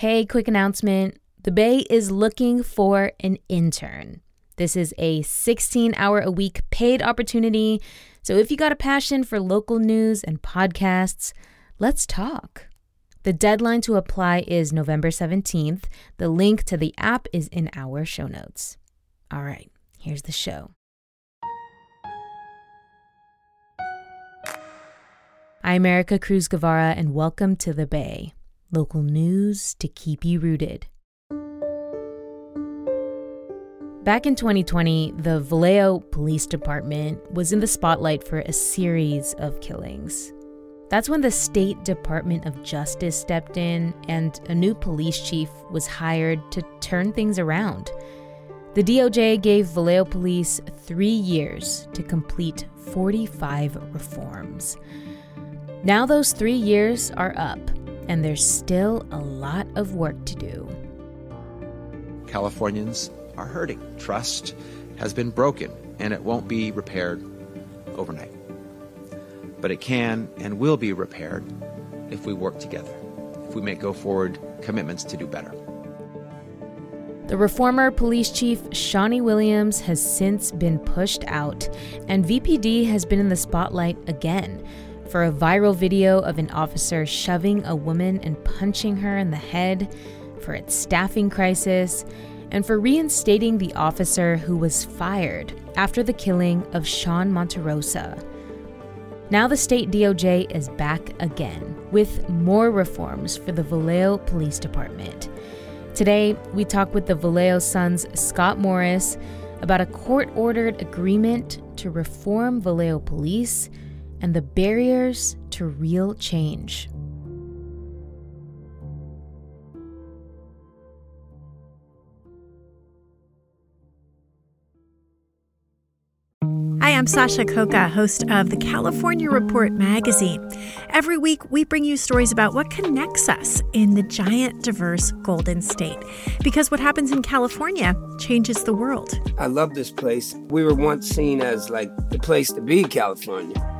Hey, quick announcement. The Bay is looking for an intern. This is a 16 hour a week paid opportunity. So if you got a passion for local news and podcasts, let's talk. The deadline to apply is November 17th. The link to the app is in our show notes. All right, here's the show. I'm Ericka Cruz Guevarra, and welcome to The Bay local news to keep you rooted. Back in 2020, the Vallejo Police Department was in the spotlight for a series of killings. That's when the State Department of Justice stepped in and a new police chief was hired to turn things around. The DOJ gave Vallejo Police three years to complete 45 reforms. Now, those three years are up, and there's still a lot of work to do. Californians are hurting. Trust has been broken, and it won't be repaired overnight. But it can and will be repaired if we work together, if we make go forward commitments to do better. The reformer police chief, Shawny Williams, has since been pushed out, and VPD has been in the spotlight again for a viral video of an officer shoving a woman and punching her in the head, for its staffing crisis, and for reinstating the officer who was fired after the killing of Sean Monterosa. Now the state DOJ is back again with more reforms for the Vallejo Police Department. Today, we talk with the Vallejo Sun's Scott Morris about a court ordered agreement to reform Vallejo Police and the barriers to real change. Hi, I'm Sasha Khokha, host of the California Report magazine. Every week, we bring you stories about what connects us in the giant, diverse Golden State. Because what happens in California changes the world. I love this place. We were once seen as like the place to be, California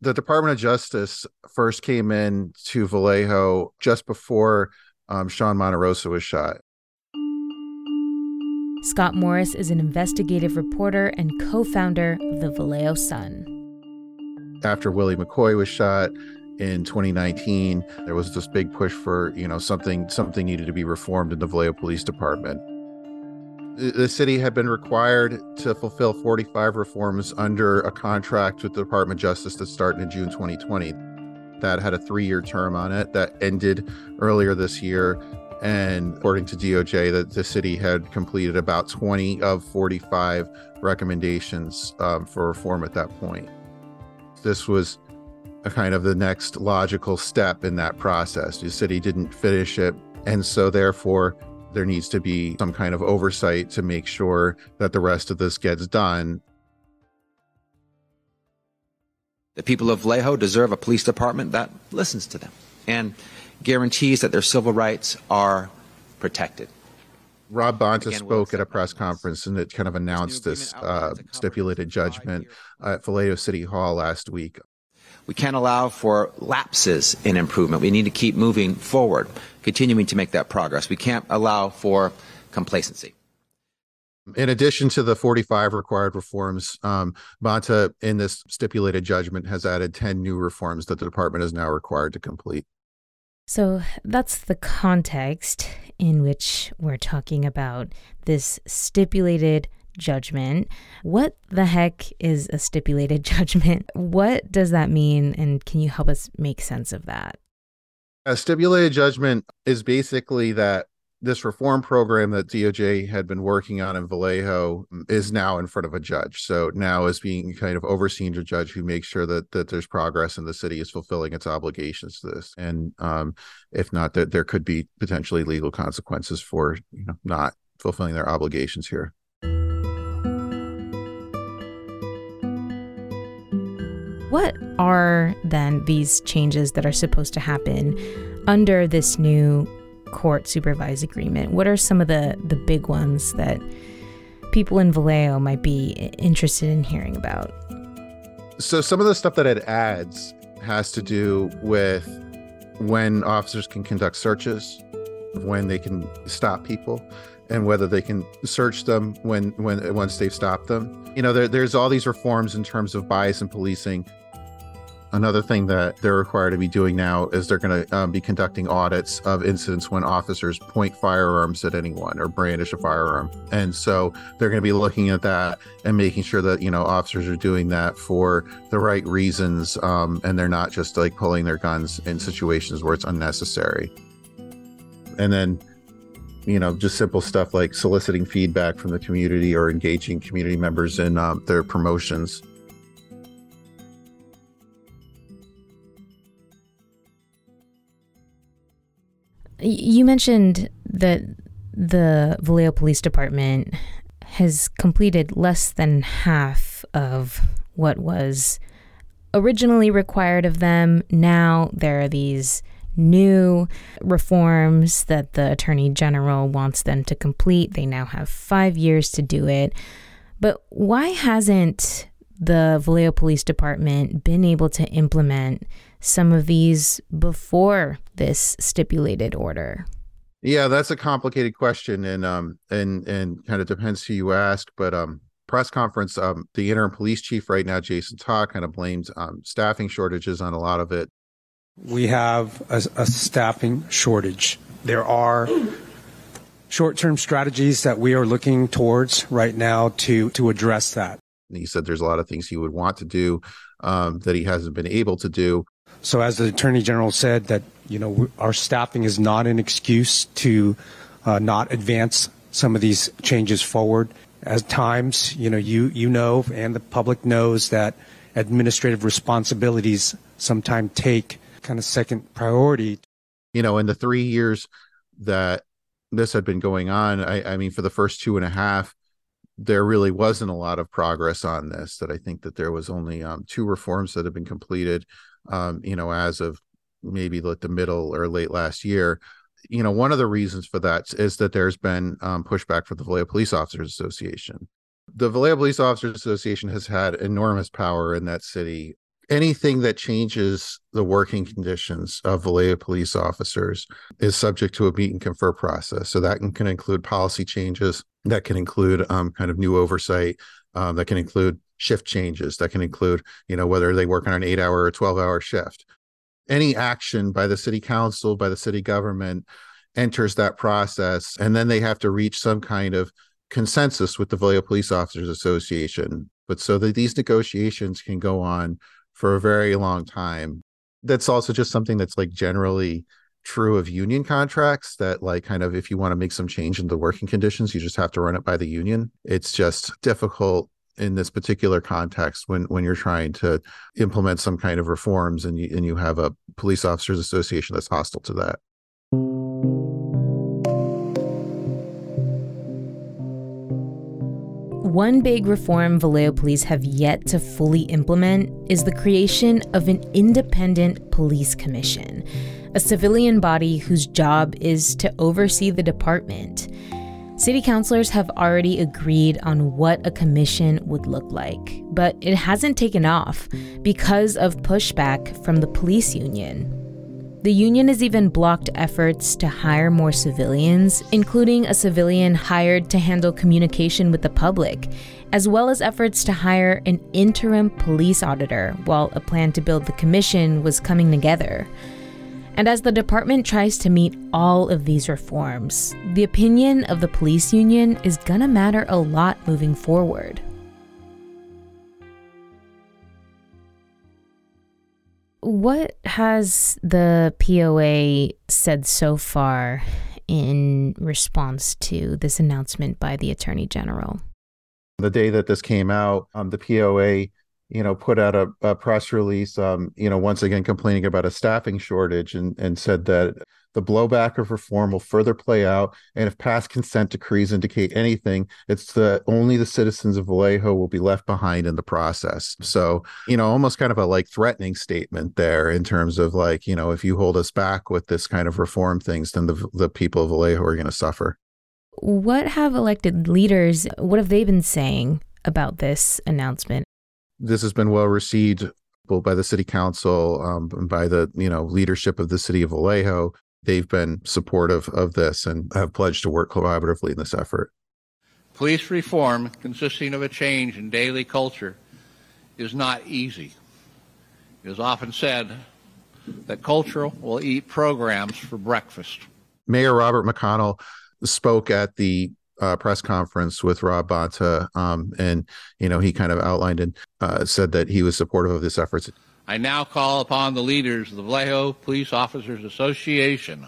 The Department of Justice first came in to Vallejo just before um, Sean Monterosa was shot. Scott Morris is an investigative reporter and co founder of the Vallejo Sun. After Willie McCoy was shot in 2019, there was this big push for, you know, something something needed to be reformed in the Vallejo Police Department the city had been required to fulfill 45 reforms under a contract with the Department of Justice that started in June 2020. That had a three year term on it that ended earlier this year. And according to DOJ, that the city had completed about 20 of 45 recommendations um, for reform at that point. This was a kind of the next logical step in that process. The city didn't finish it. And so, therefore, there needs to be some kind of oversight to make sure that the rest of this gets done. The people of Vallejo deserve a police department that listens to them and guarantees that their civil rights are protected. Rob Bonta Again, spoke at a press conference and it kind of announced this uh, stipulated judgment at Vallejo City Hall last week. We can't allow for lapses in improvement. We need to keep moving forward, continuing to make that progress. We can't allow for complacency. In addition to the 45 required reforms, um, Bonta, in this stipulated judgment, has added 10 new reforms that the department is now required to complete. So that's the context in which we're talking about this stipulated judgment. What the heck is a stipulated judgment? What does that mean? And can you help us make sense of that? A stipulated judgment is basically that this reform program that DOJ had been working on in Vallejo is now in front of a judge. So now is being kind of overseen a judge who makes sure that that there's progress and the city is fulfilling its obligations to this. And um, if not, that there could be potentially legal consequences for you know not fulfilling their obligations here. What are then these changes that are supposed to happen under this new court supervised agreement? What are some of the, the big ones that people in Vallejo might be interested in hearing about? So, some of the stuff that it adds has to do with when officers can conduct searches, when they can stop people, and whether they can search them when when once they've stopped them. You know, there, there's all these reforms in terms of bias and policing Another thing that they're required to be doing now is they're going to um, be conducting audits of incidents when officers point firearms at anyone or brandish a firearm. And so they're going to be looking at that and making sure that, you know, officers are doing that for the right reasons um, and they're not just like pulling their guns in situations where it's unnecessary. And then, you know, just simple stuff like soliciting feedback from the community or engaging community members in um, their promotions You mentioned that the Vallejo Police Department has completed less than half of what was originally required of them. Now there are these new reforms that the Attorney General wants them to complete. They now have five years to do it. But why hasn't the Vallejo Police Department been able to implement some of these before this stipulated order? Yeah, that's a complicated question, and um, and and kind of depends who you ask. But um, press conference, um, the interim police chief right now, Jason Ta, kind of blames um, staffing shortages on a lot of it. We have a, a staffing shortage. There are short-term strategies that we are looking towards right now to to address that. He said there's a lot of things he would want to do um, that he hasn't been able to do. So, as the Attorney General said, that you know our staffing is not an excuse to uh, not advance some of these changes forward. At times, you know, you you know, and the public knows that administrative responsibilities sometimes take kind of second priority. You know, in the three years that this had been going on, I, I mean, for the first two and a half, there really wasn't a lot of progress on this. That I think that there was only um, two reforms that have been completed um, you know, as of maybe like the middle or late last year. You know, one of the reasons for that is that there's been um, pushback for the Vallejo Police Officers Association. The Vallejo Police Officers Association has had enormous power in that city. Anything that changes the working conditions of Vallejo police officers is subject to a meet and confer process. So that can, can include policy changes, that can include um, kind of new oversight, um, that can include shift changes that can include you know whether they work on an 8 hour or 12 hour shift. Any action by the city council by the city government enters that process and then they have to reach some kind of consensus with the Vallejo Police Officers Association but so that these negotiations can go on for a very long time. That's also just something that's like generally true of union contracts that like kind of if you want to make some change in the working conditions you just have to run it by the union. It's just difficult in this particular context when when you're trying to implement some kind of reforms and you and you have a police officers association that's hostile to that One big reform Vallejo police have yet to fully implement is the creation of an independent police commission, a civilian body whose job is to oversee the department. City councilors have already agreed on what a commission would look like, but it hasn't taken off because of pushback from the police union. The union has even blocked efforts to hire more civilians, including a civilian hired to handle communication with the public, as well as efforts to hire an interim police auditor while a plan to build the commission was coming together. And as the department tries to meet all of these reforms, the opinion of the police union is gonna matter a lot moving forward. What has the POA said so far in response to this announcement by the Attorney General? The day that this came out, um, the POA, you know, put out a, a press release, um, you know, once again complaining about a staffing shortage and and said that the blowback of reform will further play out, and if past consent decrees indicate anything, it's that only the citizens of Vallejo will be left behind in the process. So, you know, almost kind of a like threatening statement there in terms of like, you know, if you hold us back with this kind of reform things, then the the people of Vallejo are going to suffer. What have elected leaders? What have they been saying about this announcement? This has been well received both by the city council um, and by the you know leadership of the city of Vallejo they've been supportive of this and have pledged to work collaboratively in this effort. Police reform, consisting of a change in daily culture, is not easy. It is often said that culture will eat programs for breakfast. Mayor Robert McConnell spoke at the uh, press conference with Rob Bonta, um, and you know he kind of outlined and uh, said that he was supportive of this effort. I now call upon the leaders of the Vallejo Police Officers Association,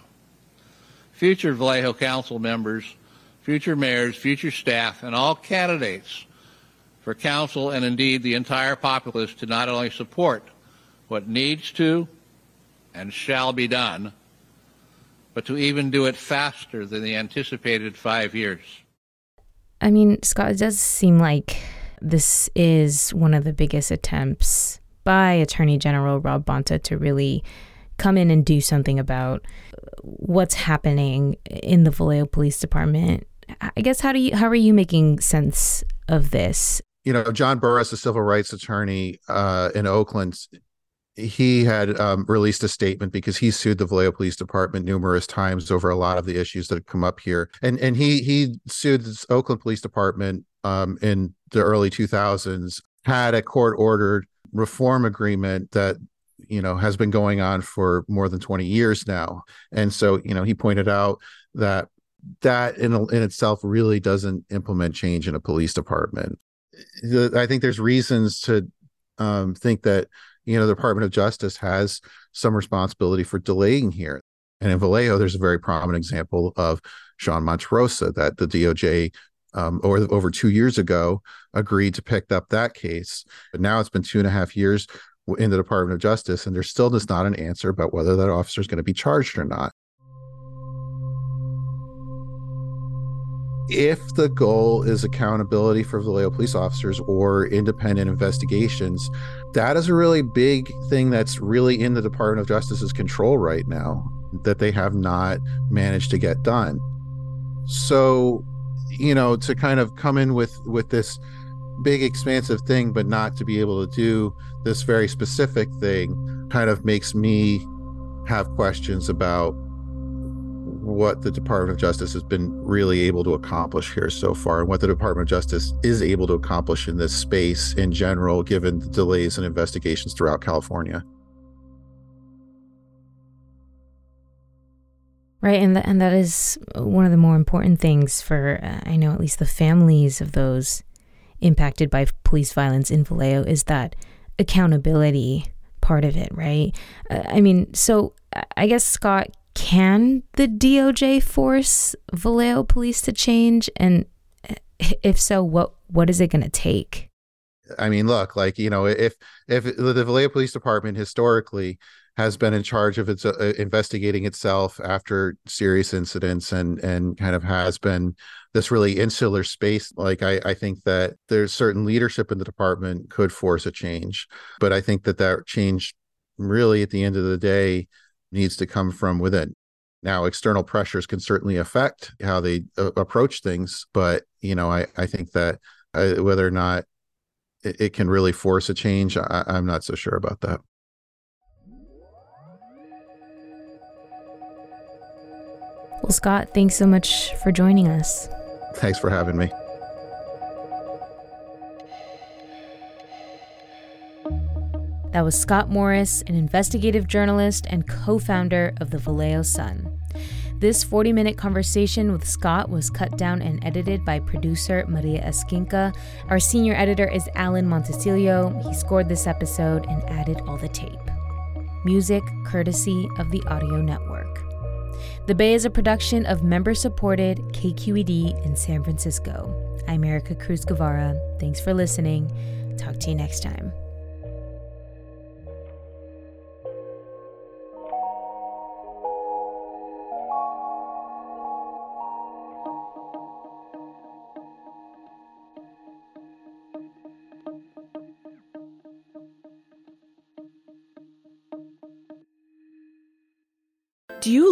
future Vallejo Council members, future mayors, future staff, and all candidates for council and indeed the entire populace to not only support what needs to and shall be done, but to even do it faster than the anticipated five years. I mean, Scott, it does seem like this is one of the biggest attempts by Attorney General Rob Bonta to really come in and do something about what's happening in the Vallejo Police Department. I guess how do you how are you making sense of this? You know, John Burris, a civil rights attorney uh, in Oakland, he had um, released a statement because he sued the Vallejo Police Department numerous times over a lot of the issues that have come up here, and and he he sued the Oakland Police Department um, in the early 2000s, had a court ordered reform agreement that you know has been going on for more than 20 years now. And so you know he pointed out that that in, in itself really doesn't implement change in a police department. I think there's reasons to um, think that you know the department of justice has some responsibility for delaying here and in vallejo there's a very prominent example of sean monterosa that the doj um, or over two years ago agreed to pick up that case. But now it's been two and a half years in the Department of Justice, and there's still just not an answer about whether that officer is going to be charged or not. If the goal is accountability for Vallejo police officers or independent investigations, that is a really big thing that's really in the Department of Justice's control right now that they have not managed to get done. So you know to kind of come in with with this big expansive thing but not to be able to do this very specific thing kind of makes me have questions about what the Department of Justice has been really able to accomplish here so far and what the Department of Justice is able to accomplish in this space in general given the delays in investigations throughout California. Right, and that, and that is one of the more important things for uh, I know at least the families of those impacted by police violence in Vallejo is that accountability part of it, right? Uh, I mean, so I guess Scott, can the DOJ force Vallejo police to change? And if so, what what is it going to take? I mean, look, like you know, if if the Vallejo Police Department historically has been in charge of its uh, investigating itself after serious incidents and and kind of has been this really insular space like I, I think that there's certain leadership in the department could force a change but i think that that change really at the end of the day needs to come from within now external pressures can certainly affect how they uh, approach things but you know i i think that uh, whether or not it, it, can really force a change I, i'm not so sure about that Well, Scott, thanks so much for joining us. Thanks for having me. That was Scott Morris, an investigative journalist and co founder of the Vallejo Sun. This 40 minute conversation with Scott was cut down and edited by producer Maria Esquinca. Our senior editor is Alan Montecillo. He scored this episode and added all the tape. Music courtesy of the Audio Network. The Bay is a production of member supported KQED in San Francisco. I'm Ericka Cruz Guevarra. Thanks for listening. Talk to you next time.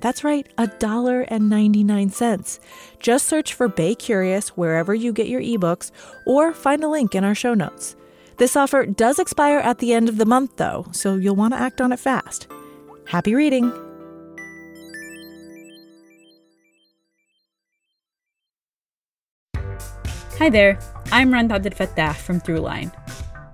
That's right, $1.99. Just search for Bay Curious wherever you get your ebooks or find a link in our show notes. This offer does expire at the end of the month, though, so you'll want to act on it fast. Happy reading! Hi there, I'm Rand Abdel Fattah from Throughline.